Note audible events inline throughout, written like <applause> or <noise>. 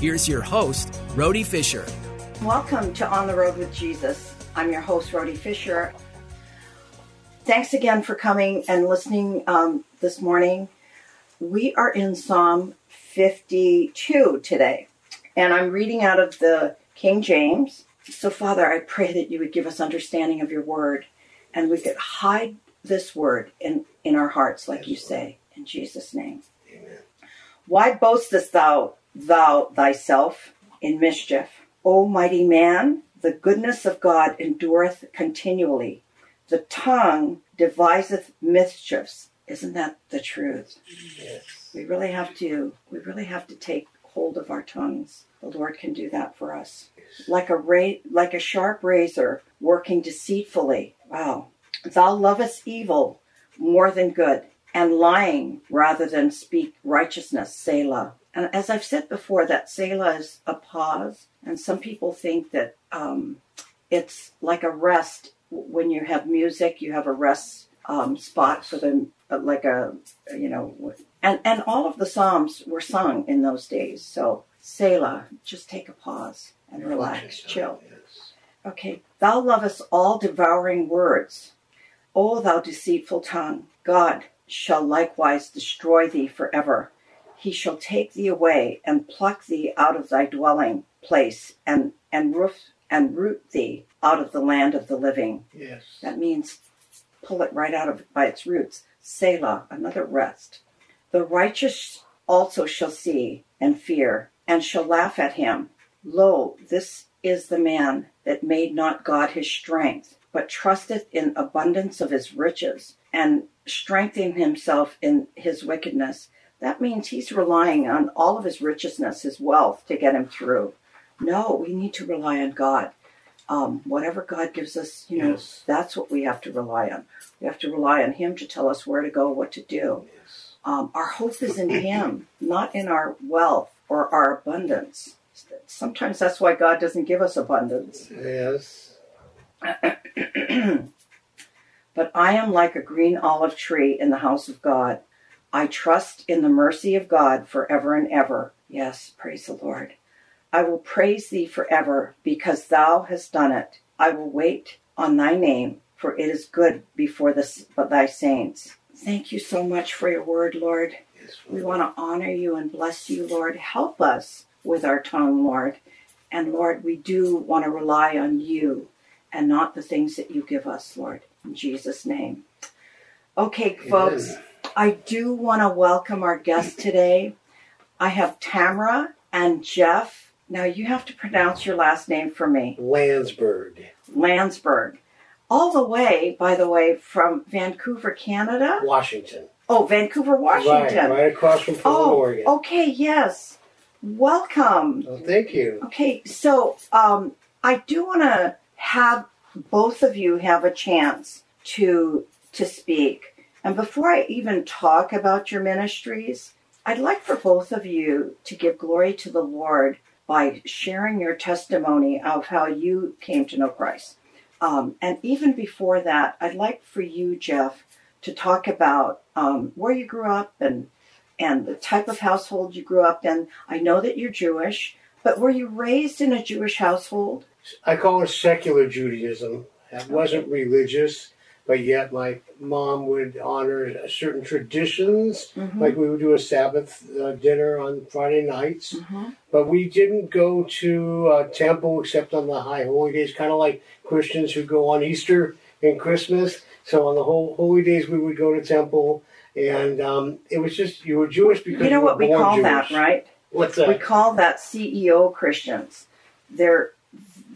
here's your host, Rhody Fisher. Welcome to On the Road with Jesus. I'm your host, Rhody Fisher. Thanks again for coming and listening um, this morning. We are in Psalm 52 today, and I'm reading out of the King James. So, Father, I pray that you would give us understanding of your word and we could hide this word in, in our hearts, like you say, in Jesus' name. Amen. Why boastest thou, thou thyself, in mischief? O mighty man, the goodness of God endureth continually. The tongue deviseth mischiefs. Isn't that the truth? Yes. We really have to we really have to take hold of our tongues. The Lord can do that for us. Like a ra- like a sharp razor working deceitfully. Wow. Thou lovest evil more than good, and lying rather than speak righteousness. Selah. And as I've said before, that Selah is a pause, and some people think that um, it's like a rest. When you have music, you have a rest um, spot for them, like a you know, and and all of the psalms were sung in those days. So Selah, just take a pause and relax, chill. Okay, thou lovest all devouring words. O thou deceitful tongue, God shall likewise destroy thee forever. He shall take thee away and pluck thee out of thy dwelling place and, and roof and root thee out of the land of the living. Yes. That means pull it right out of by its roots. Selah, another rest. The righteous also shall see and fear, and shall laugh at him. Lo, this is the man that made not God his strength, but trusteth in abundance of his riches, and strengthening himself in his wickedness. That means he's relying on all of his richness, his wealth, to get him through. No, we need to rely on God. Um, whatever God gives us, you know, Yes. that's what we have to rely on. We have to rely on Him to tell us where to go, what to do. Um, our hope is in Him, not in our wealth or our abundance. Sometimes that's why God doesn't give us abundance. Yes. <clears throat> But I am like a green olive tree in the house of God. I trust in the mercy of God forever and ever. Yes, praise the Lord. I will praise thee forever because thou hast done it. I will wait on thy name, for it is good before the, thy saints. Thank you so much for your word, Lord. Yes. We want to honor you and bless you, Lord. Help us with our tongue, Lord. And Lord, we do want to rely on you and not the things that you give us, Lord. In Jesus' name. Okay, folks, I do want to welcome our guests today. I have Tamara and Jeff. Now you have to pronounce your last name for me. Landsberg, Landsberg. All the way, by the way, from Vancouver, Canada. Washington. Oh, Vancouver, Washington. Right, right across from Portland, Oh, Oregon. okay, yes. Welcome. Thank you. Okay, so um, I do want to have both of you have a chance to to speak. And before I even talk about your ministries, I'd like for both of you to give glory to the Lord by sharing your testimony of how you came to know Christ. Um, and even before that, I'd like for you, Jeff, to talk about um, where you grew up and and the type of household you grew up in. I know that you're Jewish, but were you raised in a Jewish household? I call it secular Judaism. It wasn't religious. But yet my mom would honor certain traditions, Mhm. like we would do a Sabbath uh, dinner on Friday nights. Mhm. But we didn't go to uh, temple except on the high holy days, kind of like Christians who go on Easter and Christmas. So on the whole holy days, we would go to temple, and um, it was just you were Jewish because You know were what we call Jewish. that, right? What's that? We call that CEO Christians. They're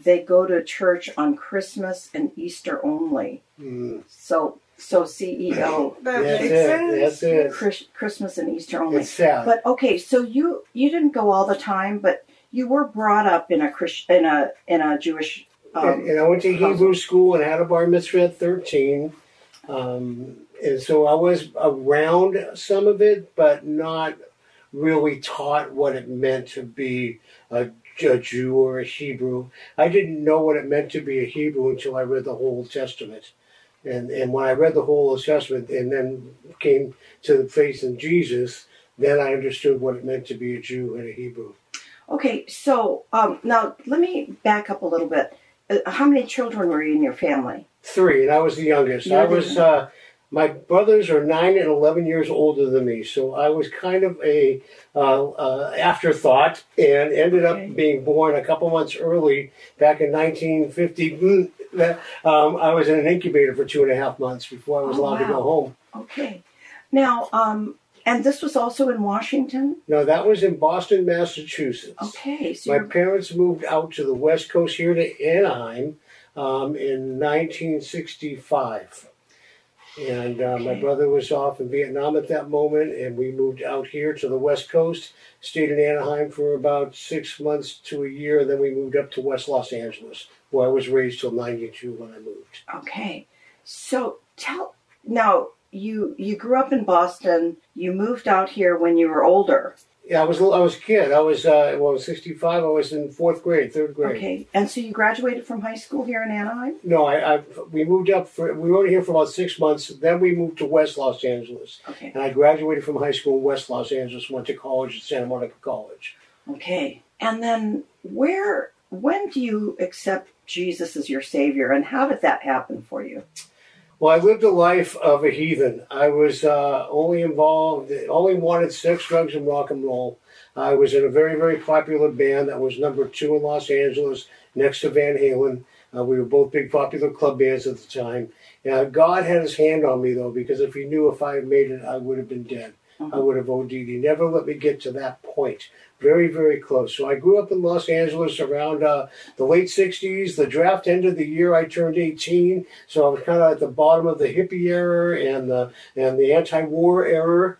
they go to church on Christmas and Easter only. Mm, So so CEO That that's makes it. sense. That's it. Chris, Christmas and Easter only. It's sad. But okay, so you you didn't go all the time, but you were brought up in a Christ, in a in a Jewish. Um, and, and I went to Hebrew school and had a bar mitzvah at 13. Um, and so I was around some of it, but not really taught what it meant to be a, a Jew or a Hebrew. I didn't know what it meant to be a Hebrew until I read the whole Old Testament. And, and when I read the whole Old Testament and then came to the faith in Jesus, then I understood what it meant to be a Jew and a Hebrew. okay, so um, now let me back up a little bit. Uh, how many children were you in your family? Three, and I was the youngest. You're I was. Uh, my brothers are nine and eleven years older than me, so I was kind of a uh, uh, afterthought, and ended Okay. up being born a couple months early back in 1950. Mm, um, I was in an incubator for two and a half months before I was Oh, allowed to go home. Okay, now um, and this was also in Washington. No, that was in Boston, Massachusetts. Okay, so My you're, parents moved out to the West Coast here to Anaheim um, in 1965. And uh, my brother was off in Vietnam at that moment, and we moved out here to the West Coast, stayed in Anaheim for about six months to a year, and then we moved up to West Los Angeles, where I was raised till 92 when I moved. okay, so tell now you you grew up in Boston. You moved out here when you were older. Yeah, I was a I was a kid. I was uh, well, 65. I was in fourth grade, third grade. Okay, and so you graduated from high school here in Anaheim. No, I, I we moved up for we were only here for about six months. Then we moved to West Los Angeles, Okay, and I graduated from high school in West Los Angeles. Went to college at Santa Monica College. okay, and then where when do you accept Jesus as your savior, and how did that happen for you? Well, I lived a life of a heathen. I was uh, only involved, only wanted sex, drugs, and rock and roll. I was in a very, very popular band that was number two in Los Angeles, next to Van Halen. Uh, we were both big popular club bands at the time. Uh, God had his hand on me, though, because if he knew if I had made it, I would have been dead. I would have OD'd. He never let me get to that point. Very, very close. So I grew up in Los Angeles around uh, the late 60s. The draft ended the year I turned 18. So I was kind of at the bottom of the hippie era and the, and the anti war era.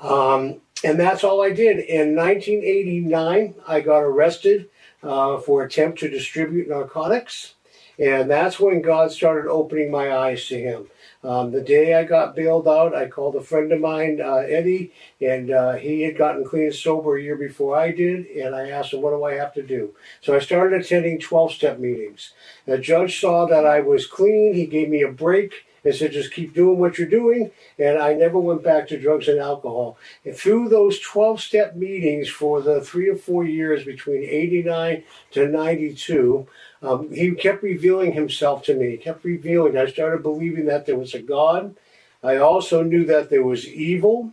Um, and that's all I did. In 1989, I got arrested uh, for attempt to distribute narcotics. And that's when God started opening my eyes to Him. Um, the day I got bailed out, I called a friend of mine, uh, Eddie, and uh, he had gotten clean and sober a year before I did. And I asked him, What do I have to do? So I started attending 12 step meetings. The judge saw that I was clean. He gave me a break and said, Just keep doing what you're doing. And I never went back to drugs and alcohol. And through those 12 step meetings for the three or four years between 89 to 92, um, he kept revealing himself to me. He kept revealing. I started believing that there was a God. I also knew that there was evil.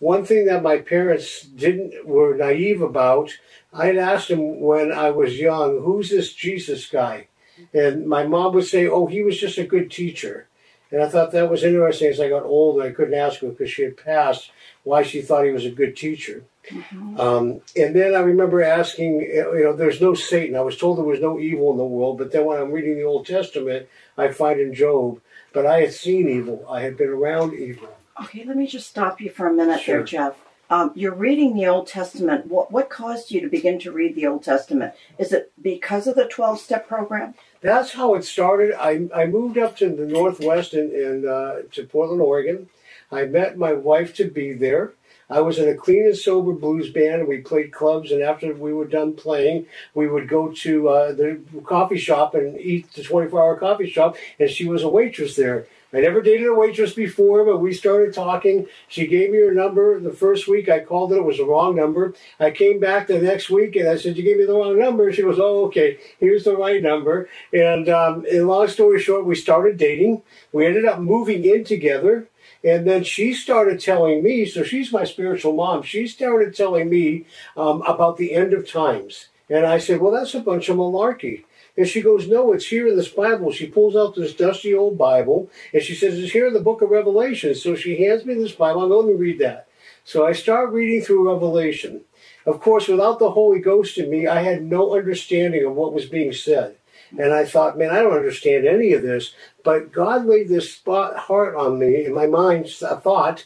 One thing that my parents didn't were naive about, I had asked them when I was young, "Who's this Jesus guy?" And my mom would say, "Oh, he was just a good teacher." And I thought that was interesting. As I got older, I couldn't ask her because she had passed why she thought he was a good teacher. Um, and then I remember asking, you know, there's no Satan. I was told there was no evil in the world, but then when I'm reading the Old Testament, I find in Job, but I had seen evil. I had been around evil. Okay, let me just stop you for a minute Sure. there, Jeff. Um, you're reading the Old Testament. What what caused you to begin to read the Old Testament? Is it because of the twelve step program? That's how it started. I, I moved up to the Northwest and uh, to Portland, Oregon. I met my wife to be there. I was in a clean and sober blues band, and we played clubs. And after we were done playing, we would go to uh, the coffee shop and eat the 24 hour coffee shop. And she was a waitress there. I never dated a waitress before, but we started talking. She gave me her number. The first week I called it, it was the wrong number. I came back the next week and I said, You gave me the wrong number. She goes, Oh, okay, here's the right number. And, um, and long story short, we started dating. We ended up moving in together. And then she started telling me, so she's my spiritual mom, she started telling me um, about the end of times. And I said, Well, that's a bunch of malarkey. And she goes, No, it's here in this Bible. She pulls out this dusty old Bible and she says, It's here in the book of Revelation. So she hands me this Bible. I'm going to read that. So I start reading through Revelation. Of course, without the Holy Ghost in me, I had no understanding of what was being said. And I thought, man, I don't understand any of this. But God laid this heart on me in my mind, I thought,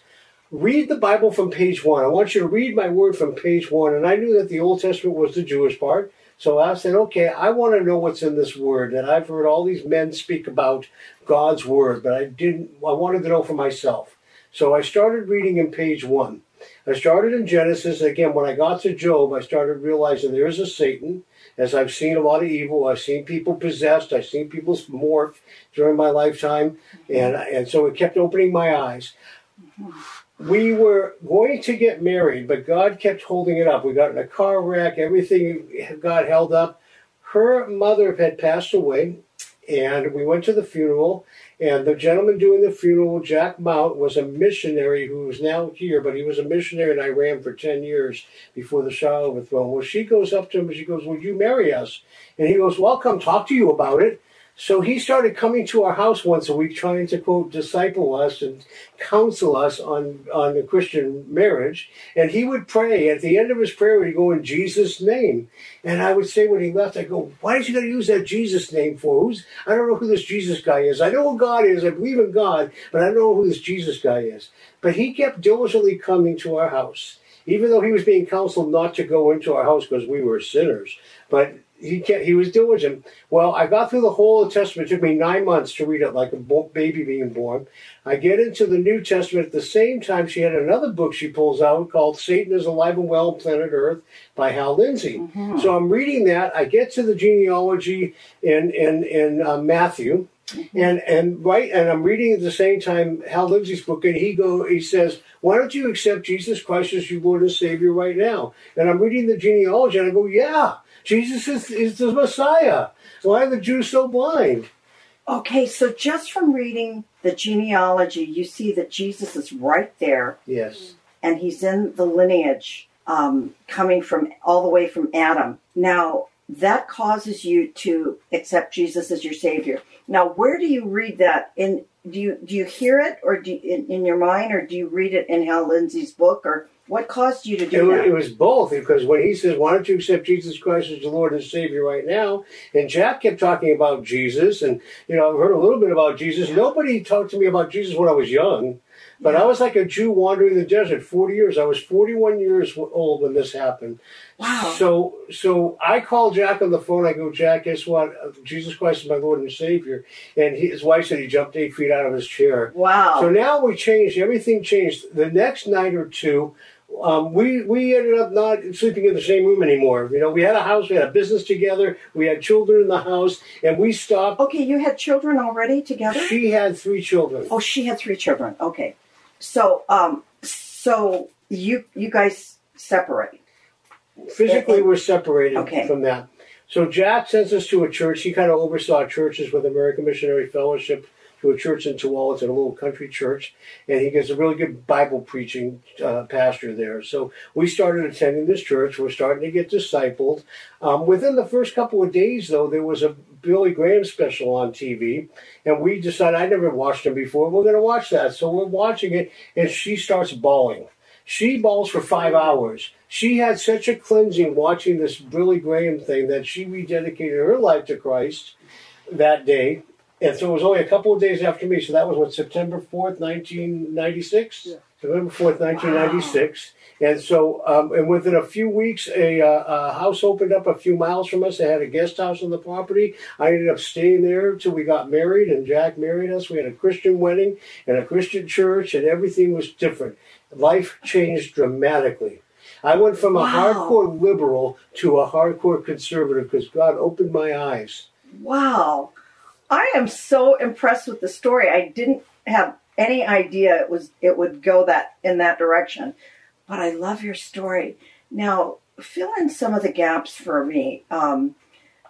read the Bible from page one. I want you to read my word from page one. And I knew that the Old Testament was the Jewish part. So I said, okay, I want to know what's in this word. And I've heard all these men speak about God's word, but I didn't, I wanted to know for myself. So I started reading in page one. I started in Genesis. Again, when I got to Job, I started realizing there is a Satan. As I've seen a lot of evil, I've seen people possessed, I've seen people morph during my lifetime, and and so it kept opening my eyes we were going to get married, but God kept holding it up. We got in a car wreck, everything got held up. Her mother had passed away, and we went to the funeral. And the gentleman doing the funeral, Jack Mount, was a missionary who is now here, but he was a missionary in Iran for 10 years before the Shah overthrow. Well, she goes up to him and she goes, Would you marry us? And he goes, Well, I'll come talk to you about it. So he started coming to our house once a week, trying to quote disciple us and counsel us on on the Christian marriage. And he would pray. At the end of his prayer, he'd go in Jesus' name. And I would say when he left, I go, "Why is he going to use that Jesus name for? Who's? I don't know who this Jesus guy is. I know who God is. I believe in God, but I don't know who this Jesus guy is." But he kept diligently coming to our house, even though he was being counseled not to go into our house because we were sinners. But he can't, he was diligent. Well, I got through the whole Testament. It took me nine months to read it, like a baby being born. I get into the New Testament at the same time. She had another book she pulls out called "Satan is Alive and Well on Planet Earth" by Hal Lindsey. Mm-hmm. So I'm reading that. I get to the genealogy in in in uh, Matthew. And and right and I'm reading at the same time Hal Lindsey's book and he go he says why don't you accept Jesus Christ as your Lord and Savior right now and I'm reading the genealogy and I go yeah Jesus is, is the Messiah. Why are the Jews so blind? Okay, so just from reading the genealogy, you see that Jesus is right there. Yes. And he's in the lineage um, coming from all the way from Adam. Now, that causes you to accept Jesus as your Savior. Now, where do you read that? In do you do you hear it, or do you, in, in your mind, or do you read it in Hal Lindsey's book, or what caused you to do it, that? It was both because when he says, "Why don't you accept Jesus Christ as the Lord and Savior right now?" and Jack kept talking about Jesus, and you know, I've heard a little bit about Jesus. Nobody talked to me about Jesus when I was young. But I was like a Jew wandering the desert 40 years. I was 41 years old when this happened. Wow. So, so I called Jack on the phone. I go, Jack, guess what? Jesus Christ is my Lord and Savior. And he, his wife said he jumped eight feet out of his chair. Wow. So now we changed. Everything changed. The next night or two, um, we we ended up not sleeping in the same room anymore. You know, we had a house, we had a business together, we had children in the house, and we stopped. Okay, you had children already together. She had three children. Oh, she had three children. Okay, so um, so you you guys separate. Physically, we're separated Okay. from that. So Jack sends us to a church. He kind of oversaw churches with American Missionary Fellowship to a church in Tooele. It's a little country church, and he gets a really good Bible preaching uh, pastor there. So we started attending this church. We're starting to get discipled. Um, within the first couple of days, though, there was a Billy Graham special on TV, and we decided I never watched him before. We're going to watch that, so we're watching it, and she starts bawling. She bawls for five hours. She had such a cleansing watching this Billy Graham thing that she rededicated her life to Christ that day. And so it was only a couple of days after me. So that was what, September 4th, 1996? September 4th, 1996. And so, um, and within a few weeks, a, uh, a house opened up a few miles from us. They had a guest house on the property. I ended up staying there till we got married, and Jack married us. We had a Christian wedding and a Christian church, and everything was different. Life changed dramatically. I went from a Wow. hardcore liberal to a hardcore conservative because God opened my eyes. Wow. I am so impressed with the story. I didn't have any idea it was it would go that in that direction. But I love your story. Now, fill in some of the gaps for me. Um,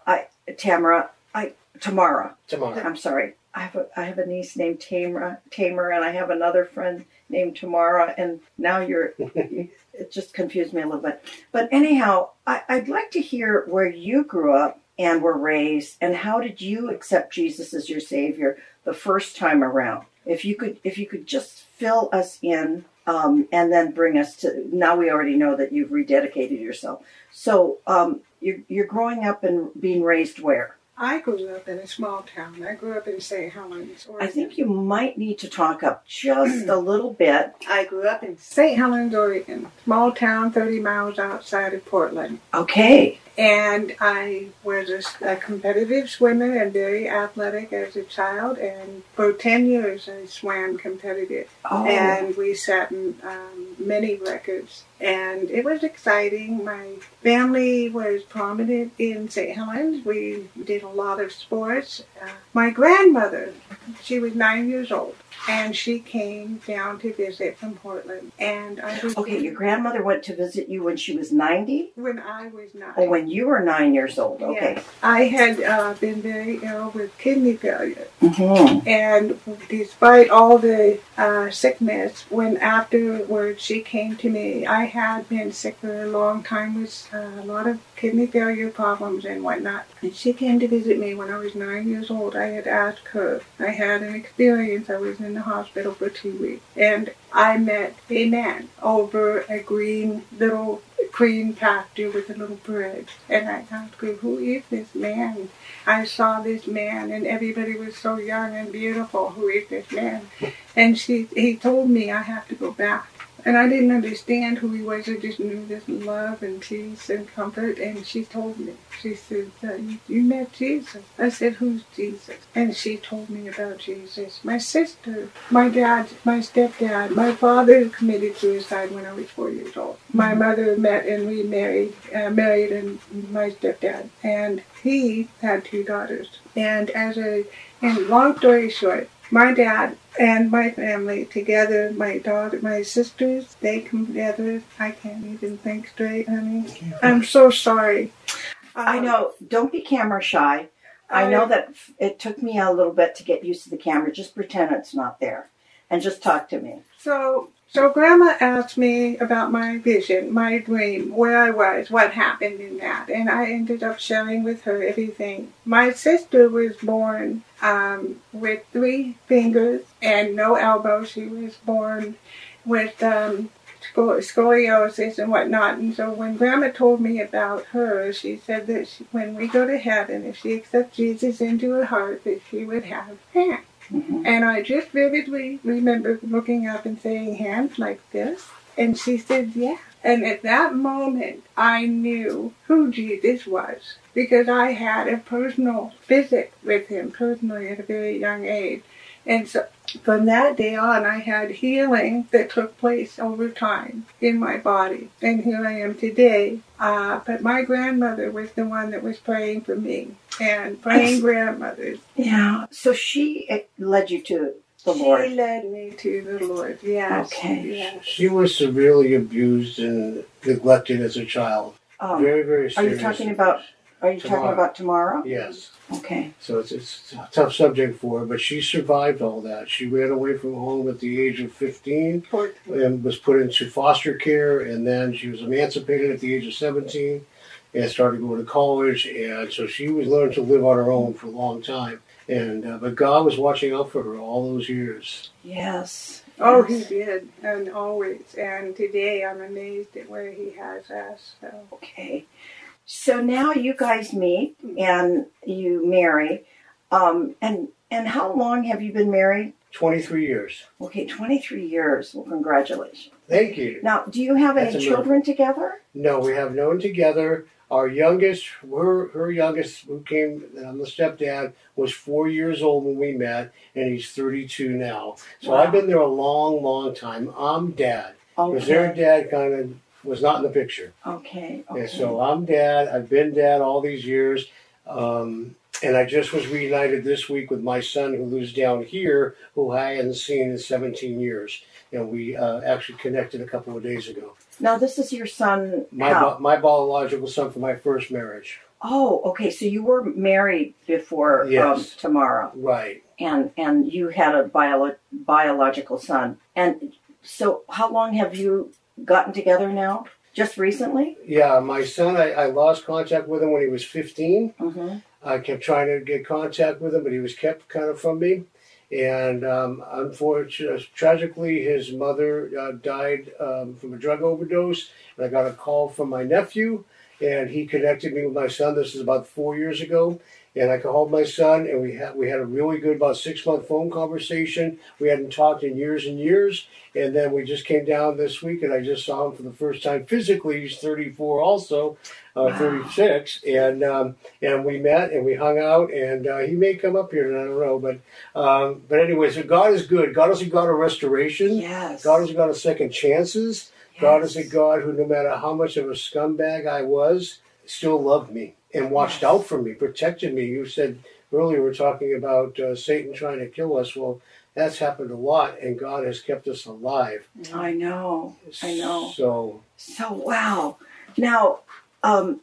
I Tamara, I Tamara. Tomorrow. I'm sorry. I have a I have a niece named Tamara, Tamer, and I have another friend named Tamara. And now you're <laughs> it just confused me a little bit. But anyhow, I, I'd like to hear where you grew up and were raised, and how did you accept Jesus as your Savior the first time around? If you could, if you could just fill us in, um, and then bring us to. Now we already know that you've rededicated yourself. So um, you're you're growing up and being raised where? I grew up in a small town. I grew up in St. Helens. Oregon. I think you might need to talk up just a <clears throat> little bit. I grew up in St. Helens, Oregon, small town 30 miles outside of Portland. Okay. And I was a, a competitive swimmer and very athletic as a child. And for 10 years, I swam competitive. Oh. And we set um, many records. And it was exciting. My family was prominent in St. Helens. We did a lot of sports. Uh, my grandmother, she was nine years old. And she came down to visit from Portland. And I was Okay, your grandmother went to visit you when she was 90? when I was nine. Oh, when you were nine years old. Okay. Yes. I had uh, been very ill with kidney failure. hmm And despite all the uh, sickness, when afterwards she came to me, I had been sick for a long time with uh, a lot of kidney failure problems and whatnot. And she came to visit me when I was nine years old. I had asked her. I had an experience. I was in the hospital for two weeks. And I met a man over a green little green pasture with a little bridge. And I asked her, who is this man? I saw this man and everybody was so young and beautiful. Who is this man? And she, he told me I have to go back. And I didn't understand who he was. I just knew this love and peace and comfort. And she told me, she said, uh, you, you met Jesus. I said, who's Jesus? And she told me about Jesus. My sister, my dad, my stepdad, my father committed suicide when I was four years old. My mother met and remarried, uh, married and my stepdad. And he had two daughters. And as a, and long story short, my dad and my family together, my daughter, my sisters, they come together. I can't even think straight, honey. I'm so sorry. I Um, know. Don't be camera shy. I know that it took me a little bit to get used to the camera. Just pretend it's not there, and just talk to me. So, so Grandma asked me about my vision, my dream, where I was, what happened in that, and I ended up sharing with her everything. My sister was born um, with three fingers and no elbow. She was born with um, scoliosis and whatnot. And so when Grandma told me about her, she said that she, when we go to heaven, if she accepts Jesus into her heart, that she would have hands. And I just vividly remember looking up and saying, hands like this? And she said, yeah. And at that moment, I knew who Jesus was because I had a personal visit with him personally at a very young age. And so from that day on, I had healing that took place over time in my body. And here I am today. Uh, but my grandmother was the one that was praying for me. And praying grandmothers Yeah. So she eh, led you to the she Lord. She led me to the Lord. Yes. Okay. Yes. She was severely abused and neglected as a child. Um, very, very are serious. you talking about? Are you talking Tamara. about Tamara? Yes. Okay. So it's, it's a tough subject for her, but she survived all that. She ran away from home at the age of 15 and was put into foster care, and then she was emancipated at the age of 17 and started going to college. And so she was learning to live on her own for a long time. And uh, but God was watching out for her all those years. Yes. Oh, Yes. he did, and always. And today I'm amazed at where he has us. So. Okay. So now you guys meet and you marry. Um, and and how long have you been married? 23 years. Okay, 23 years. Well, congratulations. Thank you. Now, do you have That's any children together? No, we have known together. Our youngest, her, her youngest, who came, um, the stepdad, was four years old when we met, and he's 32 now. So Wow. I've been there a long, long time. I'm dad. Because Okay. their dad kind of was not in the picture. Okay. Okay. And so I'm dad. I've been dad all these years. Um, And I just was reunited this week with my son who lives down here, who I hadn't seen in 17 years. And we uh, actually connected a couple of days ago. Now, this is your son. My, bi- my biological son from my first marriage. oh, okay. So you were married before um, Tamara, Right. and and you had a bio- biological son. And so, how long have you gotten together now? Just recently? Yeah, my son, I, I lost contact with him when he was 15. Mm-hmm. I kept trying to get contact with him, but he was kept kind of from me. And um, unfortunately, tragically, his mother uh, died um, from a drug overdose. And I got a call from my nephew, and he connected me with my son. This is about four years ago. And I called my son, and we had we had a really good about six month phone conversation. We hadn't talked in years and years, and then we just came down this week, and I just saw him for the first time physically. He's 34, also uh, 36, and um, and we met and we hung out, and uh, he may come up here, and I don't know, but um, but anyway, so God is good. God is a God of restoration. Yes. God is a God of second chances. Yes. God is a God who, no matter how much of a scumbag I was, still loved me and watched out for me, protected me. You said earlier we we're talking about uh, Satan trying to kill us. Well, that's happened a lot, and God has kept us alive. I know. I know. So So wow. Now, um,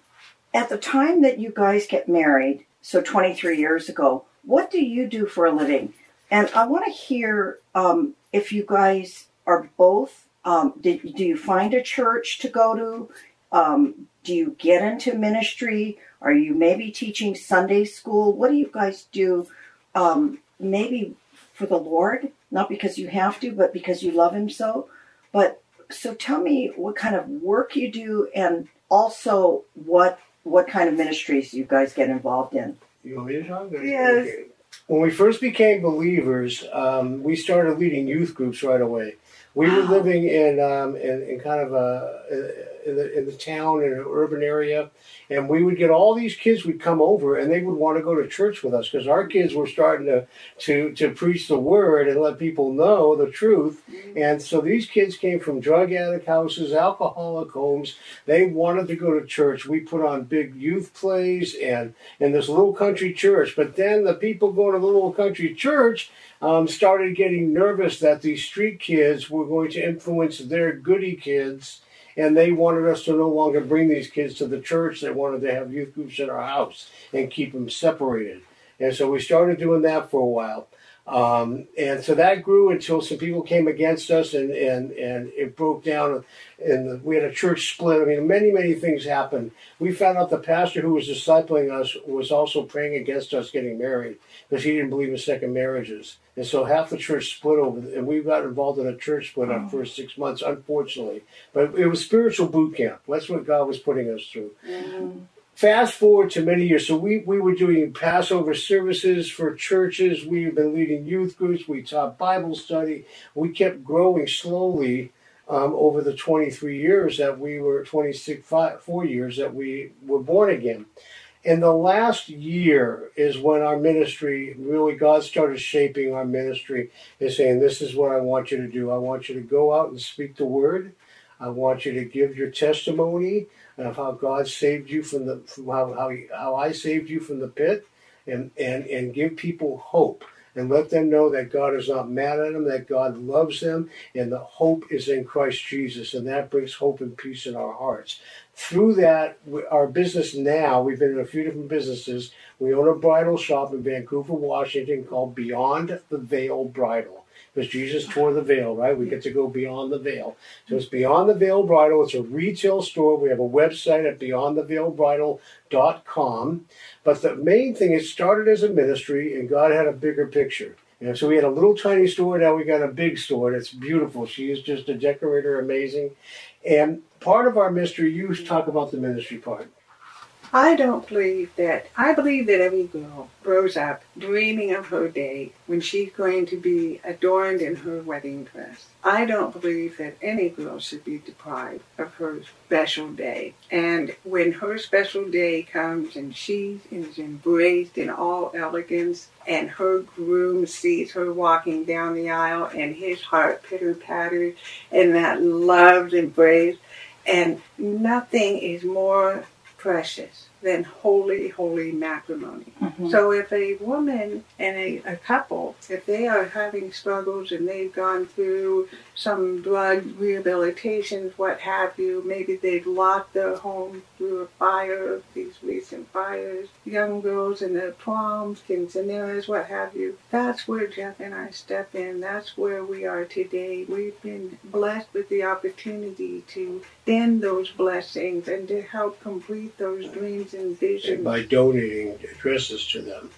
at the time that you guys get married, so 23 years ago, what do you do for a living? And I want to hear um, if you guys are both. Um, did, do you find a church to go to? Um, do you get into ministry? Are you maybe teaching Sunday school? What do you guys do? Um, maybe for the Lord, not because you have to, but because you love Him so. But so tell me what kind of work you do, and also what what kind of ministries you guys get involved in. You want me to talk? Yes. Okay. When we first became believers, um, we started leading youth groups right away. We were living in, um, in in kind of a in the, in the town in an urban area, and we would get all these kids would come over and they would want to go to church with us because our kids were starting to to to preach the word and let people know the truth. And so these kids came from drug addict houses, alcoholic homes. They wanted to go to church. We put on big youth plays and in this little country church. But then the people going to the little country church um, started getting nervous that these street kids were going to influence their goody kids. And they wanted us to no longer bring these kids to the church. They wanted to have youth groups in our house and keep them separated. And so we started doing that for a while. Um, and so that grew until some people came against us and, and, and it broke down and we had a church split. I mean, many, many things happened. We found out the pastor who was discipling us was also praying against us getting married because he didn't believe in second marriages. And so half the church split over, and we got involved in a church split our first six months, unfortunately. But it was spiritual boot camp. That's what God was putting us through. Fast forward to many years. So we, we were doing Passover services for churches. We've been leading youth groups. We taught Bible study. We kept growing slowly um, over the 23 years that we were, 26, five, four years that we were born again. And the last year is when our ministry really, God started shaping our ministry and saying, This is what I want you to do. I want you to go out and speak the word. I want you to give your testimony of how God saved you from the from how how, he, how I saved you from the pit, and and and give people hope and let them know that God is not mad at them, that God loves them, and the hope is in Christ Jesus, and that brings hope and peace in our hearts. Through that, our business now, we've been in a few different businesses. We own a bridal shop in Vancouver, Washington called Beyond the Veil Bridal. Because Jesus tore the veil, right? We get to go beyond the veil. So it's Beyond the Veil Bridal. It's a retail store. We have a website at beyondtheveilbridal.com. But the main thing, it started as a ministry, and God had a bigger picture. And so we had a little tiny store. Now we got a big store, it's beautiful. She is just a decorator, amazing. And part of our ministry, you talk about the ministry part. I don't believe that. I believe that every girl grows up dreaming of her day when she's going to be adorned in her wedding dress. I don't believe that any girl should be deprived of her special day. And when her special day comes and she is embraced in all elegance, and her groom sees her walking down the aisle, and his heart pitter patters in that loved embrace, and nothing is more precious than holy, holy matrimony. Mm-hmm. So if a woman and a, a couple, if they are having struggles and they've gone through some drug rehabilitations, what have you, maybe they've lost their home through a fire, these recent fires, young girls in their proms, quinceaneras, what have you. That's where Jeff and I step in. That's where we are today. We've been blessed with the opportunity to extend those blessings and to help complete those dreams and visions. And by donating dresses to them.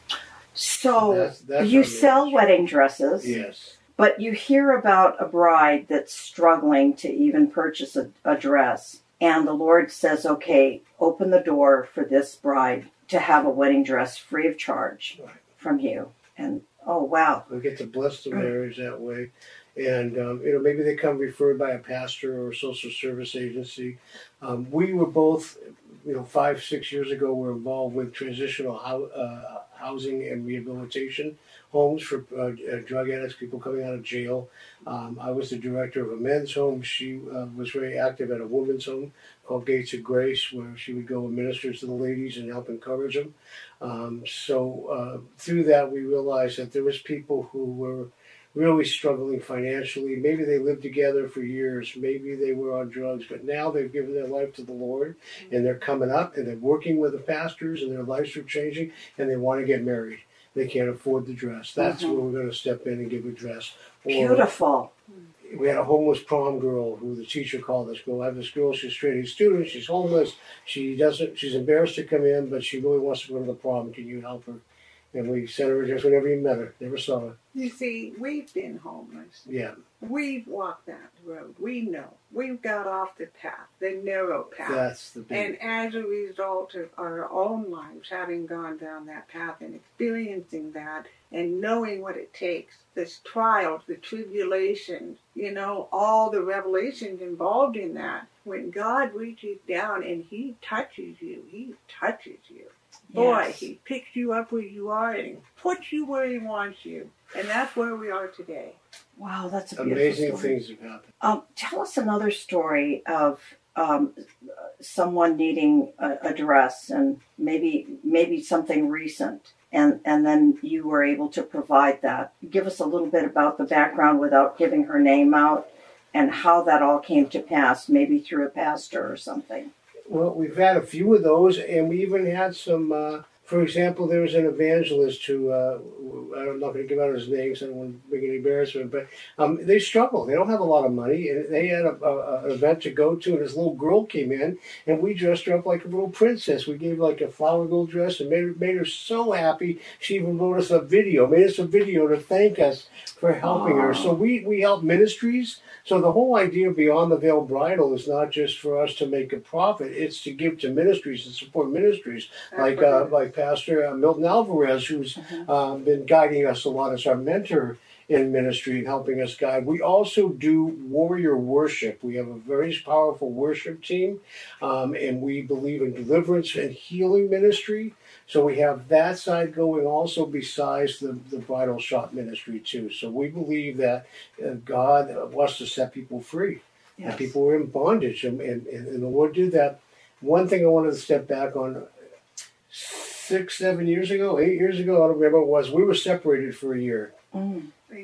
So That's- that's you sell wedding dresses, Yes. But you hear about a bride that's struggling to even purchase a, a dress, and the Lord says, "Okay, open the door for this bride to have a wedding dress free of charge Right. from you." And oh wow, We get to bless the marriage that way. And, um, you know, maybe they come referred by a pastor or a social service agency. Um, we were both, you know, five, six years ago, were involved with transitional hou- uh, housing and rehabilitation homes for uh, uh, drug addicts, people coming out of jail. Um, I was the director of a men's home. She uh, was very active at a women's home called Gates of Grace, where she would go and minister to the ladies and help encourage them. Um, so uh, through that, we realized that there was people who were really struggling financially. Maybe they lived together for years. Maybe they were on drugs, but now they've given their life to the Lord, and they're coming up and they're working with the pastors, and their lives are changing, and they want to get married. They can't afford the dress. That's mm-hmm. where we're going to step in and give a dress. Or- beautiful. we had a homeless prom girl who the teacher called us. Go, I have this girl. She's a straight A student. She's homeless. She doesn't. She's embarrassed to come in, but she really wants to go to the prom. Can you help her? And we sent her just whenever you met her. Never saw her. You see, we've been homeless. Yeah, We've walked that road. We know. We've got off the path, the narrow path. that's the big. And as a result of our own lives having gone down that path and experiencing that and knowing what it takes, this trials, the tribulations, you know, all the revelations involved in that, when God reaches down and He touches you, He touches you. Boy, Yes. He picks you up where you are and puts you where He wants you. And that's where we are today. Wow, that's a beautiful Amazing story. things have happened. Um, tell us another story of um, someone needing a, a dress and maybe maybe something recent, and and then you were able to provide that. Give us a little bit about the background without giving her name out, and how that all came to pass. Maybe through a pastor or something. Well, we've had a few of those, and we even had some. Uh, for example, there was an evangelist who uh, I'm not going to give out his name, so I don't want to bring any embarrassment. But um, they struggle; they don't have a lot of money, and they had a, a, an event to go to. And this little girl came in, and we dressed her up like a little princess. We gave her like a flower gold dress, and made her made her so happy. She even wrote us a video, made us a video to thank us for helping her. So we we help ministries. So the whole idea of Beyond the Veil Bridal is not just for us to make a profit; it's to give to ministries and support ministries like uh, like Pastor uh, Milton Alvarez, who's um, been guiding us a lot as our mentor in ministry and helping us guide. We also do warrior worship. We have a very powerful worship team, um, and we believe in deliverance and healing ministry. So we have that side going also besides the, the bridal shop ministry too. So we believe that uh, God wants to set people free. And people were in bondage, and, and, and the Lord did that. One thing I wanted to step back on six, seven years ago, eight years ago, I don't remember it was, we were separated for a year.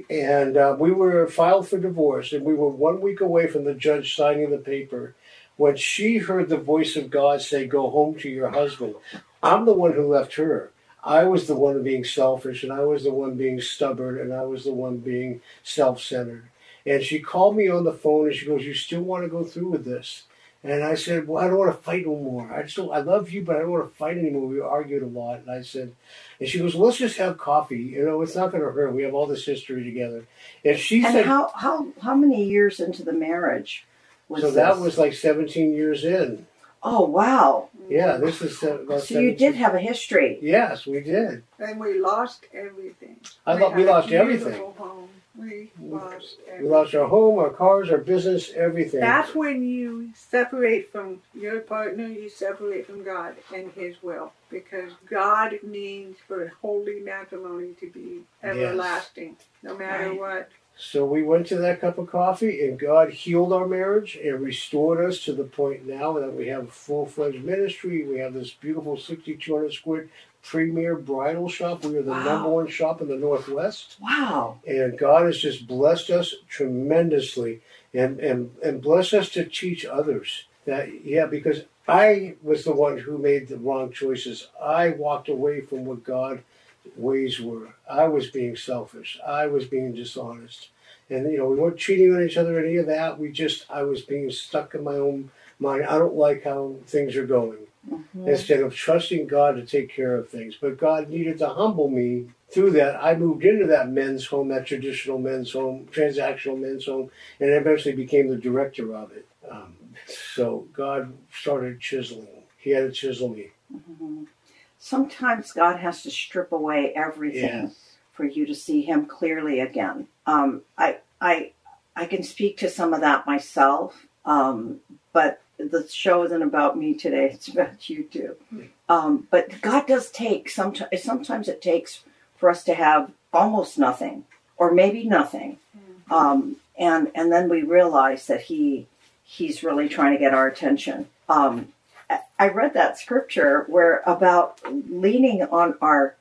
And uh, we were filed for divorce, and we were one week away from the judge signing the paper when she heard the voice of God say, Go home to your husband. I'm the one who left her. I was the one being selfish, and I was the one being stubborn, and I was the one being self centered. And she called me on the phone and she goes, You still want to go through with this? And I said, Well, I don't want to fight no more. I just I love you, but I don't want to fight anymore. We argued a lot. And I said, And she goes, well, Let's just have coffee. You know, it's not going to hurt. We have all this history together. And she And said, how how how many years into the marriage was So that was like 17 years in. Oh wow! Yeah, this is uh, about So you 17 did have a history. Yes, we did. And we lost everything. I thought we had a lost beautiful everything. Home. We lost We everything. lost our home, our cars, our business, everything. That's when you separate from your partner, you separate from God and His will. Because God means for holy matrimony to be everlasting, no matter Right. what So we went to that cup of coffee, and God healed our marriage and restored us to the point now that we have a full fledged ministry. We have this beautiful 6,200 square premier bridal shop. We are the Wow. number one shop in the Northwest. Wow. And God has just blessed us tremendously and, and, and blessed us to teach others that, yeah, because I was the one who made the wrong choices. I walked away from what God ways were. I was being selfish. I was being dishonest. And, you know, we weren't cheating on each other, or any of that. We just, I was being stuck in my own mind. I don't like how things are going. Instead of trusting God to take care of things. But God needed to humble me through that. I moved into that men's home, that traditional men's home, transactional men's home, and eventually became the director of it. Um, so God started chiseling. He had to chisel me. Sometimes God has to strip away everything Yeah. for you to see Him clearly again. Um, I, I, I can speak to some of that myself, um, but the show isn't about me today. <laughs> It's about you too. Um, but God does take sometimes. Sometimes it takes for us to have almost nothing, or maybe nothing, um, and and then we realize that He He's really trying to get our attention. Um, I- read that scripture where about leaning on our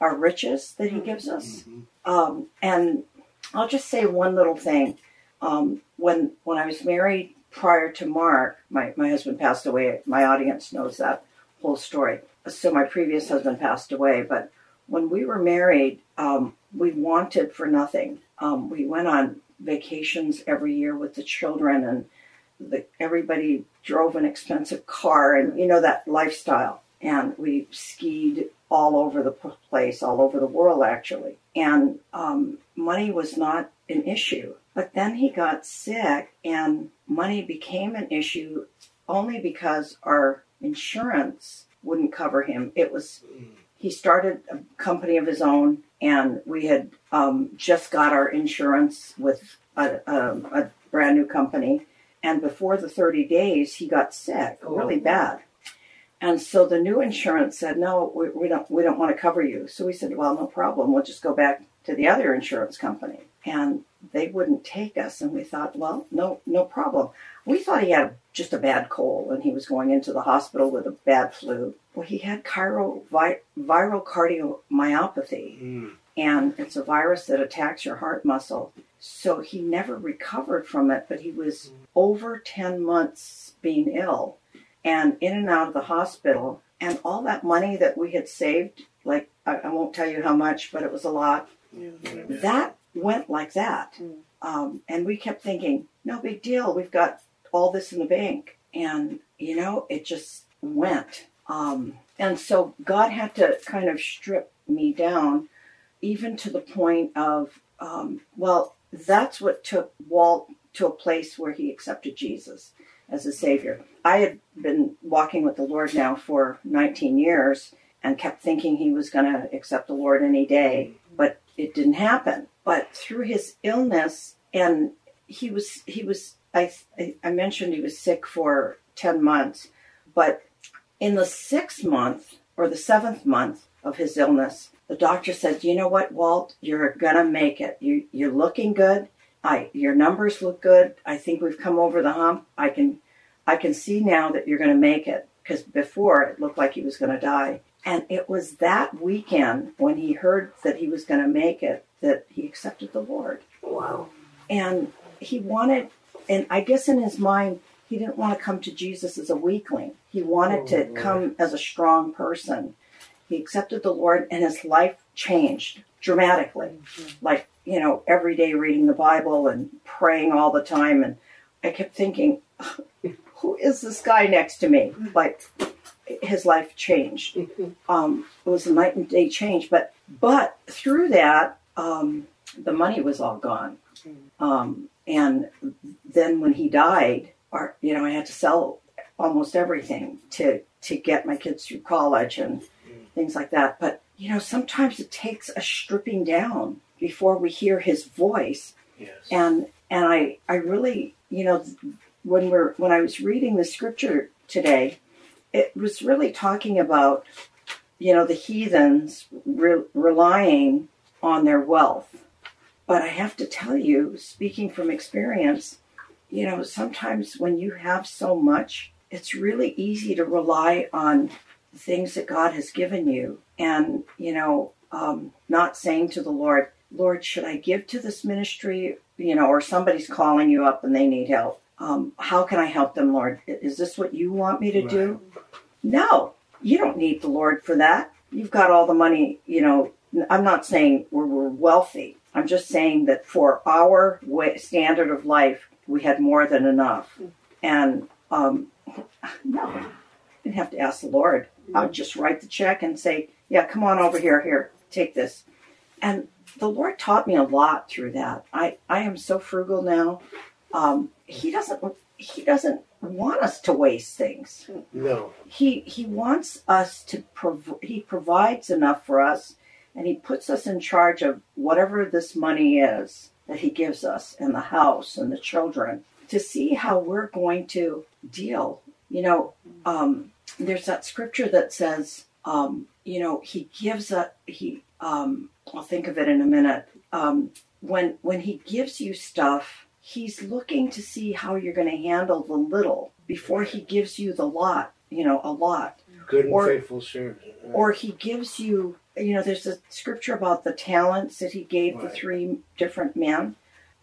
our riches that He gives us, um, and I'll just say one little thing. Um, when when I was married prior to Mark, my, my husband passed away. My audience knows that whole story. So my previous husband passed away, but when we were married, um, we wanted for nothing. Um, we went on vacations every year with the children, and the, everybody drove an expensive car, and you know that lifestyle. And we skied all over the place, all over the world, actually. And um, money was not an issue. But then he got sick, and money became an issue only because our insurance wouldn't cover him. It was he started a company of his own, and we had um, just got our insurance with a, um, a brand new company. And before the 30 days, he got sick oh. really bad. And so the new insurance said, no, we, we don't, we don't want to cover you. So we said, well, no problem. We'll just go back to the other insurance company. And they wouldn't take us. And we thought, well, no, no problem. We thought he had just a bad cold and he was going into the hospital with a bad flu. Well, he had chiro, vi, viral cardiomyopathy. Hmm. And it's a virus that attacks your heart muscle. So he never recovered from it, but he was over 10 months being ill and in and out of the hospital. And all that money that we had saved, like I, I won't tell you how much, but it was a lot, that went like that. Um, and we kept thinking, no big deal. We've got all this in the bank. And, you know, it just went. Um, and so God had to kind of strip me down, even to the point of, um, well, that's what took Walt to a place where he accepted Jesus as a savior. I had been walking with the Lord now for 19 years and kept thinking he was going to accept the Lord any day, but it didn't happen. But through his illness, and he was he was I I mentioned he was sick for 10 months, but in the sixth month or the seventh month of his illness, the doctor said, "You know what, Walt? You're gonna make it. You you're looking good. I your numbers look good. I think we've come over the hump. I can I can see now that you're going to make it because before it looked like he was going to die." And it was that weekend when he heard that he was going to make it that he accepted the Lord. Wow. And he wanted, and I guess in his mind, he didn't want to come to Jesus as a weakling. He wanted Oh, to boy. come as a strong person. He accepted the Lord, and his life changed dramatically. Like, you know, every day reading the Bible and praying all the time. And I kept thinking, <laughs> who is this guy next to me? Like, his life changed. Um, it was a night and day change. But, but through that, um, the money was all gone. Um, and then when he died, you know, I had to sell almost everything to to get my kids through college and things like that. But you know, sometimes it takes a stripping down before we hear his voice. Yes. And and I I really you know when we're when I was reading the scripture today, it was really talking about you know the heathens re- relying on their wealth but I have to tell you, speaking from experience, you know, sometimes when you have so much, it's really easy to rely on things that God has given you. And, you know, um, not saying to the Lord, Lord, should I give to this ministry? You know, or somebody's calling you up and they need help. Um, how can I help them, Lord? Is this what you want me to right. do? No, you don't need the Lord for that. You've got all the money, you know. I'm not saying we're, we're wealthy. I'm just saying that for our way, standard of life, we had more than enough. And um, <laughs> no, I didn't have to ask the Lord. I would just write the check and say, yeah, come on over here, here, take this. And the Lord taught me a lot through that. I, I am so frugal now. Um, he doesn't he doesn't want us to waste things. No. He he wants us to prov- he provides enough for us and he puts us in charge of whatever this money is that he gives us and the house and the children to see how we're going to deal. You know, um, there's that scripture that says, um, you know, he gives a he. Um, I'll think of it in a minute. Um, when when he gives you stuff, he's looking to see how you're going to handle the little before he gives you the lot. You know, a lot. Good and or, faithful servant. Right. Or he gives you. You know, there's a scripture about the talents that he gave right. the three different men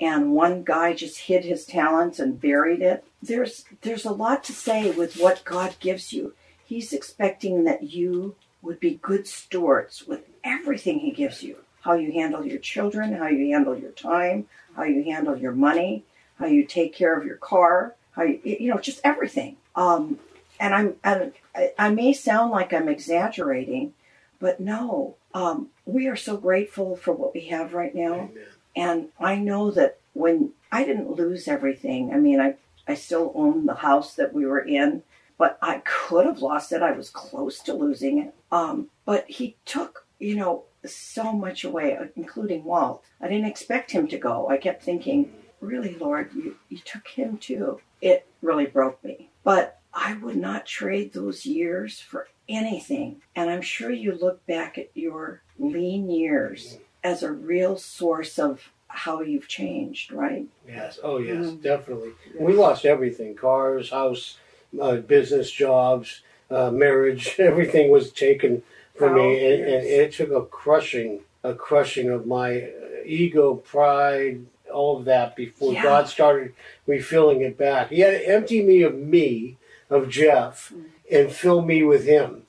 and one guy just hid his talents and buried it. There's there's a lot to say with what God gives you. He's expecting that you would be good stewards with everything he gives you. How you handle your children, how you handle your time, how you handle your money, how you take care of your car, how you you know just everything. Um, and I'm and I, may sound like I'm exaggerating, but no, um, we are so grateful for what we have right now. Amen. And I know that when I didn't lose everything, I mean, I, I still own the house that we were in, but I could have lost it. I was close to losing it. Um, but he took, you know, so much away, including Walt. I didn't expect him to go. I kept thinking, really, Lord, you, you took him too. It really broke me. But I would not trade those years for anything. And I'm sure you look back at your lean years as a real source of how you've changed, right? Yes. Oh, yes, mm-hmm. definitely. We lost everything: cars, house, uh, business, jobs, uh, marriage. <laughs> Everything was taken from oh, me, and, and, it took a crushing, a crushing of my ego, pride, all of that before yeah. God started refilling it back. He had to empty me of me, of Jeff, mm. and fill me with Him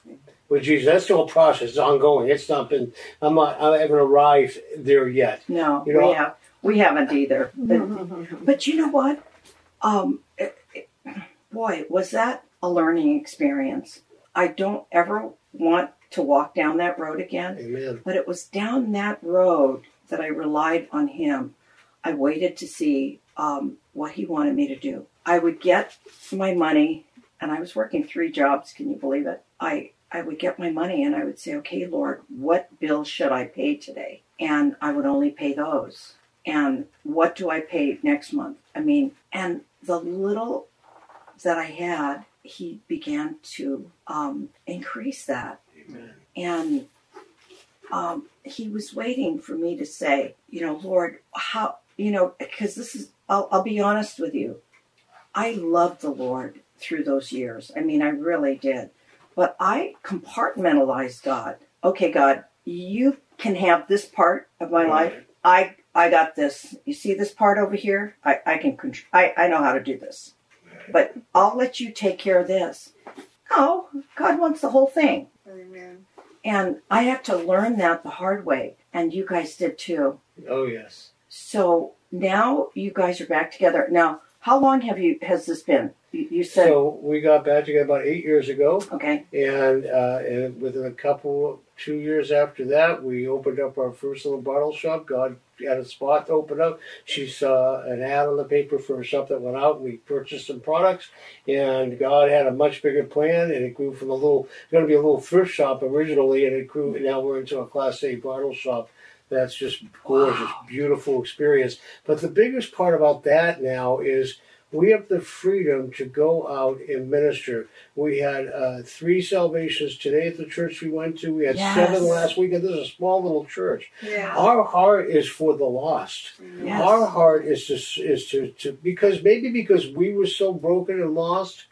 with Jesus. That's still a process. It's ongoing. It's not been. I'm not. I haven't arrived there yet. No, you know, we have. We haven't either. But, but you know what? Um, it, it, boy, was that a learning experience. I don't ever want to walk down that road again. Amen. But it was down that road that I relied on Him. I waited to see um, what He wanted me to do. I would get my money, and I was working three jobs. Can you believe it? I I would get my money and I would say, okay, Lord, what bills should I pay today? And I would only pay those. And what do I pay next month? I mean, and the little that I had, he began to um, increase that. Amen. And um, he was waiting for me to say, you know, Lord, how, you know, because this is, I'll, I'll be honest with you. I loved the Lord through those years. I mean, I really did. But I compartmentalized God. Okay, God, you can have this part of my life. I I got this. You see this part over here? I, I can control. I, I know how to do this. But I'll let you take care of this. No, God wants the whole thing. Amen. And I have to learn that the hard way. And you guys did too. Oh yes. So now you guys are back together. Now, how long have you has this been? You, said so. We got back together about eight years ago. Okay. And, uh, and within a couple, two years after that, we opened up our first little bottle shop. God had a spot to open up. She saw an ad on the paper for a shop that went out. We purchased some products, and God had a much bigger plan, and it grew from a little, going to be a little thrift shop originally, and it grew. Now we're into a Class A bottle shop. That's just gorgeous, wow. beautiful experience. But the biggest part about that now is we have the freedom to go out and minister. We had uh, three salvations today at the church we went to. We had Yes. seven last week, and this is a small little church. Yeah. Our heart is for the lost. Yes. Our heart is to is to, to because maybe because we were so broken and lost,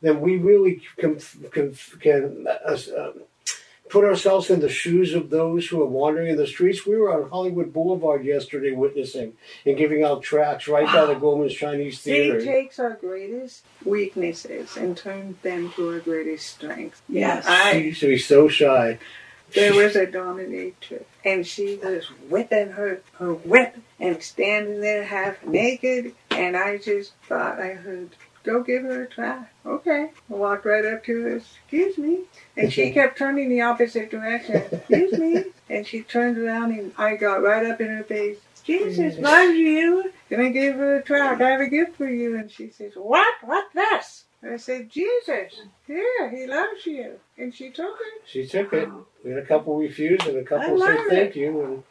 then we really can can, can uh, um, put ourselves in the shoes of those who are wandering in the streets. We were on Hollywood Boulevard yesterday witnessing and giving out tracts right by the Grauman's Chinese He Theater. takes our greatest weaknesses and turns them to our greatest strength. Yes. She I used to be so shy. there was a dominatrix, and she was whipping her her whip and standing there half naked, and I just thought I heard. Go give her a try. Okay. I walked right up to her. Excuse me. And she kept turning the opposite direction. Excuse me. And she turned around and I got right up in her face. Jesus mm. loves you. Gonna give her a try. I have a gift for you. And she says, What? What this? I said, Jesus. Here, he loves you. And she took it. She took it. Oh. We had a couple refuse and a couple said thank you. And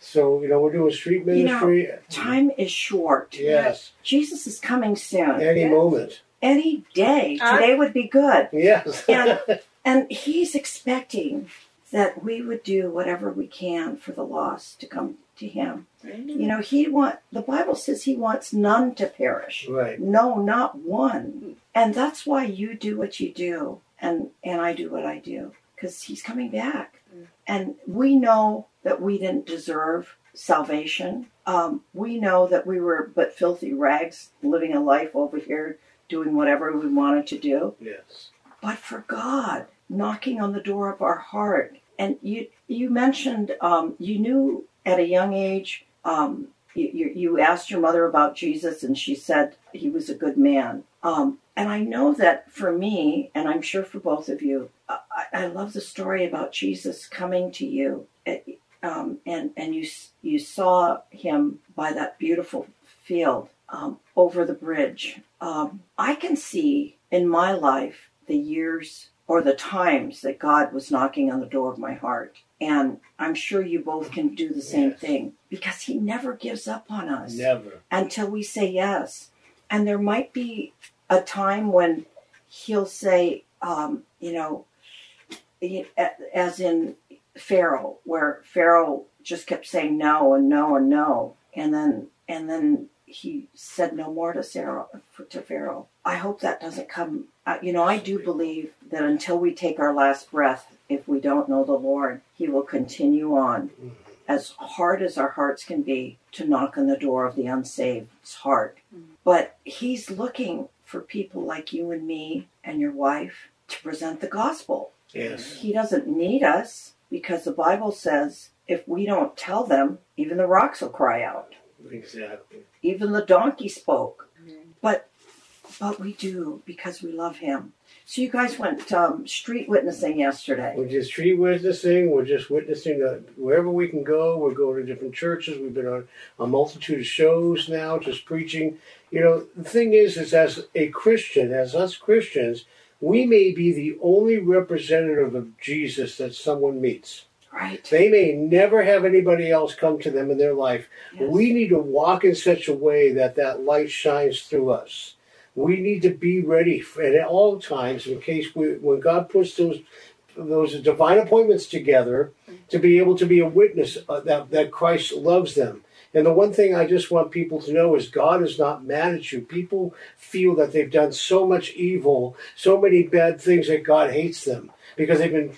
so, you know, we're doing street You know, ministry. Time is short. yes. Jesus is coming soon. Any Yes. moment. Any day. I- Today would be good. Yes. And <laughs> and he's expecting that we would do whatever we can for the lost to come to him. You know, he want the Bible says he wants none to perish. right. No, not one. And that's why you do what you do and and I do what I do cuz he's coming back. And we know that we didn't deserve salvation. Um, we know that we were but filthy rags living a life over here doing whatever we wanted to do Yes. but for God knocking on the door of our heart. And you you mentioned um, you knew at a young age. Um, you, you, asked your mother about Jesus, and she said he was a good man. Um, and I know that for me, and I'm sure for both of you, I, I love the story about Jesus coming to you, eh, um, and and you you saw him by that beautiful field um, over the bridge. Um, I can see in my life the years or the times that God was knocking on the door of my heart. And I'm sure you both can do the same Yes. thing because He never gives up on us Never. until we say yes. And there might be a time when He'll say, um, you know, as in Pharaoh, where Pharaoh just kept saying no and no and no, and then and then he said no more to Sarah to Pharaoh. I hope that doesn't come. Uh, you know, I do believe that until we take our last breath, if we don't know the Lord, He will continue on, as hard as our hearts can be, to knock on the door of the unsaved. It's hard, but He's looking for people like you and me and your wife to present the gospel. Yes. He doesn't need us because the Bible says if we don't tell them, even the rocks will cry out. Exactly. Even the donkey spoke. Mm-hmm. But but we do because we love him. So you guys went um, street witnessing yesterday. We're just street witnessing. We're just witnessing uh, wherever we can go. We're going to different churches. We've been on a multitude of shows now, just preaching. You know, the thing is, is as a Christian, as us Christians, we may be the only representative of Jesus that someone meets. Right. They may never have anybody else come to them in their life. Yes. We need to walk in such a way that that light shines through us. We need to be ready at all times in case we, when God puts those those divine appointments together to be able to be a witness uh, that that Christ loves them. And the one thing I just want people to know is God is not mad at you. People feel that they've done so much evil, so many bad things that God hates them because they've been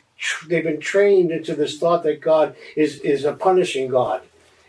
they've been trained into this thought that God is is a punishing God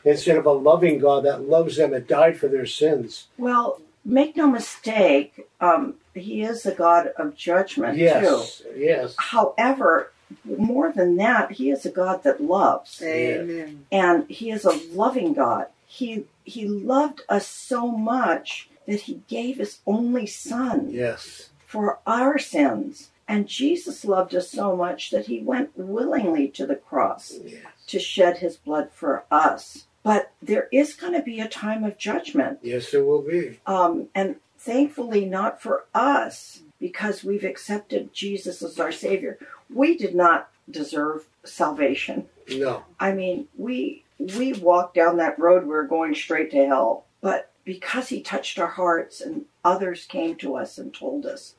instead of a loving God that loves them and died for their sins. Well, make no mistake, um, he is a God of judgment too. Yes, yes, However, more than that, he is a God that loves. Amen. and he is a loving God. He he loved us so much that he gave his only son yes, for our sins. And Jesus loved us so much that he went willingly to the cross yes, to shed his blood for us. But there is going to be a time of judgment. yes. There will be. Um, and thankfully, not for us, because we've accepted Jesus as our Savior. We did not deserve salvation. No, I mean, we we walked down that road. We were going straight to hell. But because he touched our hearts and others came to us and told us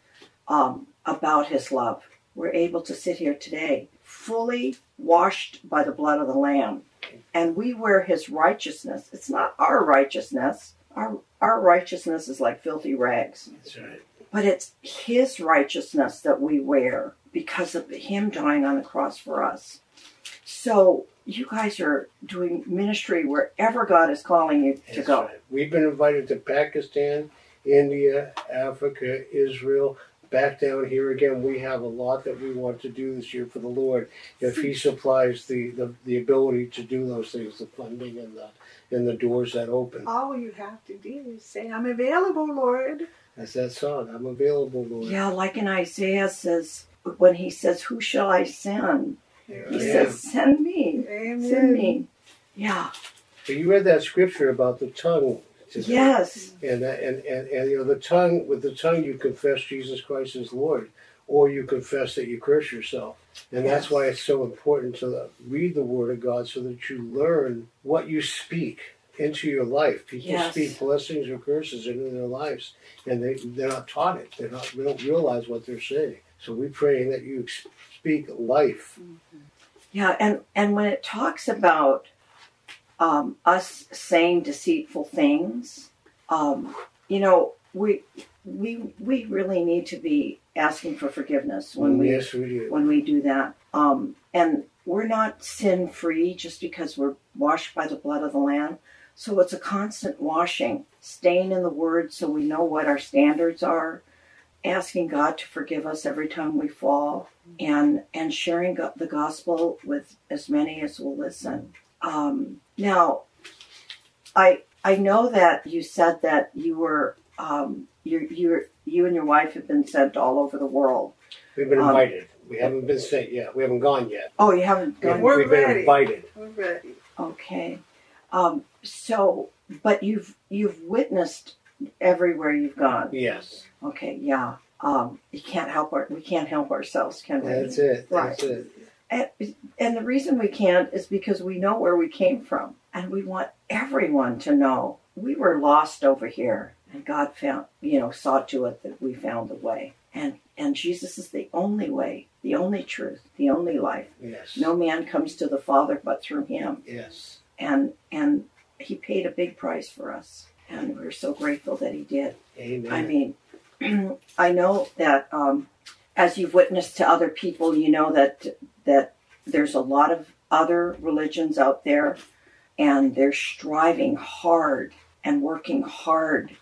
um, about his love, we're able to sit here today fully washed by the blood of the Lamb. And we wear his righteousness. It's not our righteousness. Our, our righteousness is like filthy rags. That's right. But it's his righteousness that we wear because of him dying on the cross for us. So you guys are doing ministry wherever God is calling you to That's go. right. We've been invited to Pakistan, India, Africa, Israel, back down here again. We have a lot that we want to do this year for the Lord. If He supplies the, the, the ability to do those things, the funding and the and the doors that open. All you have to do is say, I'm available, Lord. That's that song. I'm available, Lord. Yeah, like in Isaiah says, when he says, Who shall I send? He Yeah. says, Send me. Amen. Send me. Yeah. But you read that scripture about the tongue. Yes. And, that- and, and, and you know the tongue with the tongue you confess Jesus Christ as Lord, or you confess that you curse yourself, and that's why it's so important to read the Word of God so that you learn what you speak into your life. People Yes. speak blessings or curses into their lives, and they they're not taught it. They're not they don't realize what they're saying. So we pray that you speak life. Mm-hmm. Yeah, and, and when it talks about um, us saying deceitful things, um, you know, we we we really need to be asking for forgiveness when we yes, we do. when we do that. Um, and we're not sin free just because we're washed by the blood of the Lamb. So it's a constant washing, staying in the Word so we know what our standards are, asking God to forgive us every time we fall, and and sharing the gospel with as many as will listen. Um, now, I I know that you said that you were um, you you you and your wife have been sent all over the world. We've been um, invited. we haven't been sent yet. We haven't gone yet. Oh, you haven't We've, gone. We're we've been invited. We're ready. Okay. Um, so, but you've you've witnessed everywhere you've gone. Yes, Okay. Yeah. Um, you can't help our, we can't help ourselves, can we? that's it. That's Right. it. And, and the reason we can't is because we know where we came from, and we want everyone to know we were lost over here, and God found, you know, saw to it that we found the way. And and Jesus is the only way, the only truth, the only life. Yes. No man comes to the Father but through Him. Yes. and and he paid a big price for us and we're so grateful that he did Amen. i mean <clears throat> i know that um, as you've witnessed to other people you know that that there's a lot of other religions out there and they're striving hard and working hard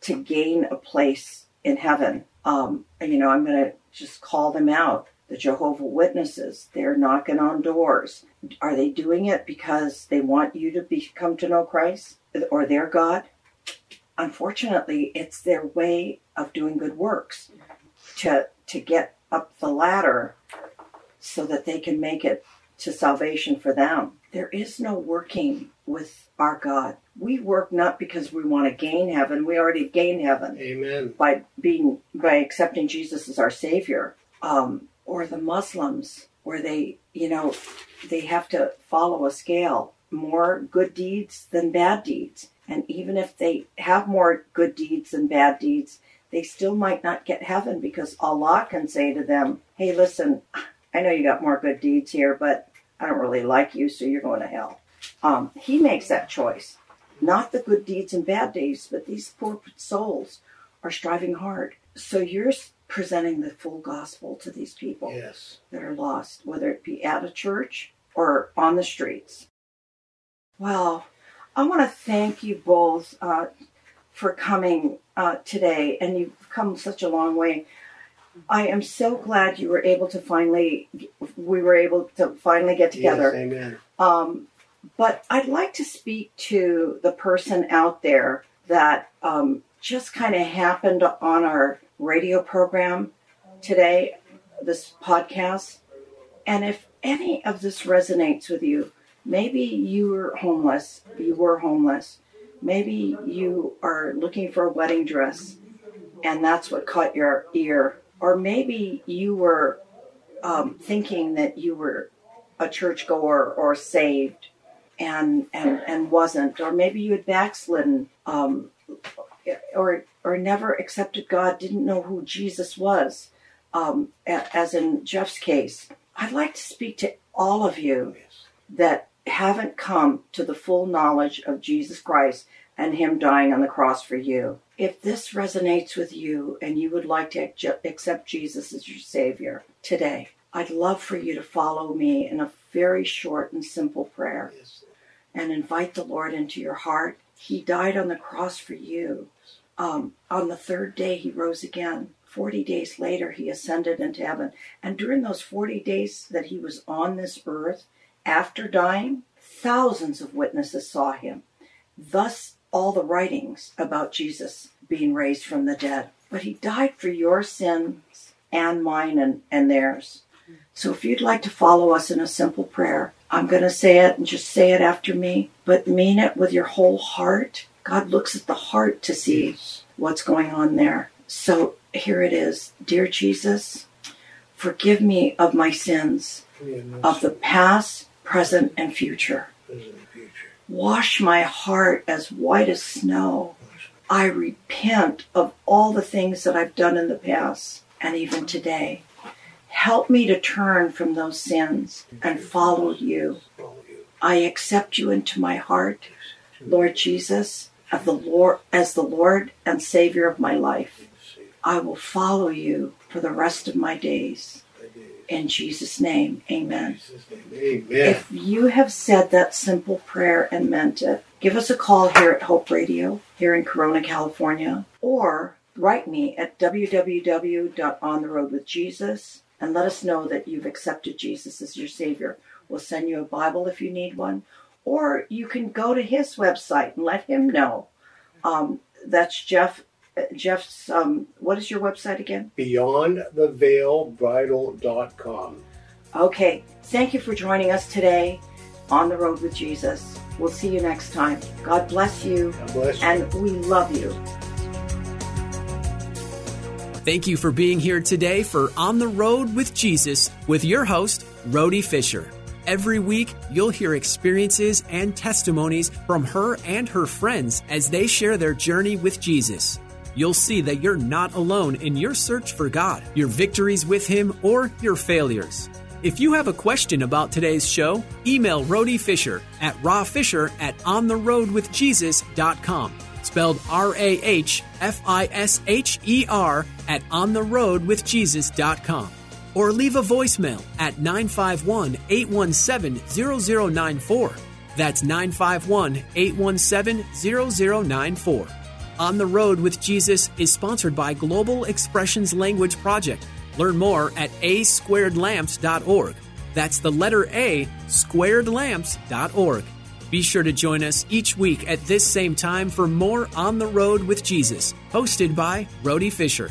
to gain a place in heaven. Um, you know i'm going to just call them out. The jehovah witnesses they're knocking on doors. Are they doing it because they want you to be, come to know Christ or their God? Unfortunately, it's their way of doing good works to to get up the ladder so that they can make it to salvation for them. There is no working with our God. We work not because we want to gain heaven. We already gain heaven Amen. by being by accepting Jesus as our Savior, um, or the Muslims, where they, you know, they have to follow a scale, more good deeds than bad deeds, and even if they have more good deeds than bad deeds, they still might not get heaven because Allah can say to them, "Hey, listen, I know you got more good deeds here, but I don't really like you, so you're going to hell." Um, he makes that choice, not the good deeds and bad deeds, but these poor souls are striving hard. So you're presenting the full gospel to these people Yes. that are lost, whether it be at a church or on the streets. Well, I want to thank you both uh, for coming uh, today, and you've come such a long way. I am so glad you were able to finally, we were able to finally get together. Yes, amen. Um, but I'd like to speak to the person out there that um, just kind of happened on our radio program today, this podcast. And if any of this resonates with you, maybe you were homeless, you were homeless, maybe you are looking for a wedding dress and that's what caught your ear, or maybe you were um, thinking that you were a churchgoer or saved and and and wasn't, or maybe you had backslidden, um, or or never accepted God, didn't know who Jesus was, um, as in Jeff's case. I'd like to speak to all of you that haven't come to the full knowledge of Jesus Christ and Him dying on the cross for you. If this resonates with you and you would like to accept Jesus as your Savior today, I'd love for you to follow me in a very short and simple prayer and invite the Lord into your heart. He died on the cross for you. Um, on the third day, He rose again. 40 days later, He ascended into heaven. And during those 40 days that He was on this earth, after dying, thousands of witnesses saw Him. Thus, all the writings about Jesus being raised from the dead. But he died for your sins and mine and, and theirs. So if you'd like to follow us in a simple prayer, I'm going to say it and just say it after me, but mean it with your whole heart. God looks at the heart to see what's going on there. So here it is. Dear Jesus, forgive me of my sins, of the past, present, and future. Wash my heart as white as snow. I repent of all the things that I've done in the past and even today. Help me to turn from those sins and follow you. I accept you into my heart, Lord Jesus, as the Lord, as the Lord and Savior of my life. I will follow you for the rest of my days. In Jesus' name, amen. Amen. If you have said that simple prayer and meant it, give us a call here at Hope Radio, here in Corona, California, or write me at www.ontherhodewithjesus and let us know that you've accepted Jesus as your Savior. We'll send you a Bible if you need one, or you can go to his website and let him know. Um, that's Jeff Jeff's, um, what is your website again? BeyondTheVeilBridal.com. Okay. Thank you for joining us today on the Rhode with Jesus. We'll see you next time. God bless you. God bless you. And we love you. Thank you for being here today for On the Rhode with Jesus with your host, Rhody Fisher. Every week, you'll hear experiences and testimonies from her and her friends as they share their journey with Jesus you'll see that you're not alone in your search for God, your victories with Him, or your failures. If you have a question about today's show, email Rhody Fisher at rawfisher at ontherhodewithjesus.com. Spelled R A H F I S H E R at ontherhodewithjesus.com. Or leave a voicemail at 951 817 0094. That's 951 817 0094. On the Rhode with Jesus is sponsored by Global Expressions Language Project. Learn more at asquaredlamps.org. That's the letter A, squaredlamps.org. Be sure to join us each week at this same time for more On the Rhode with Jesus, hosted by Rhody Fisher.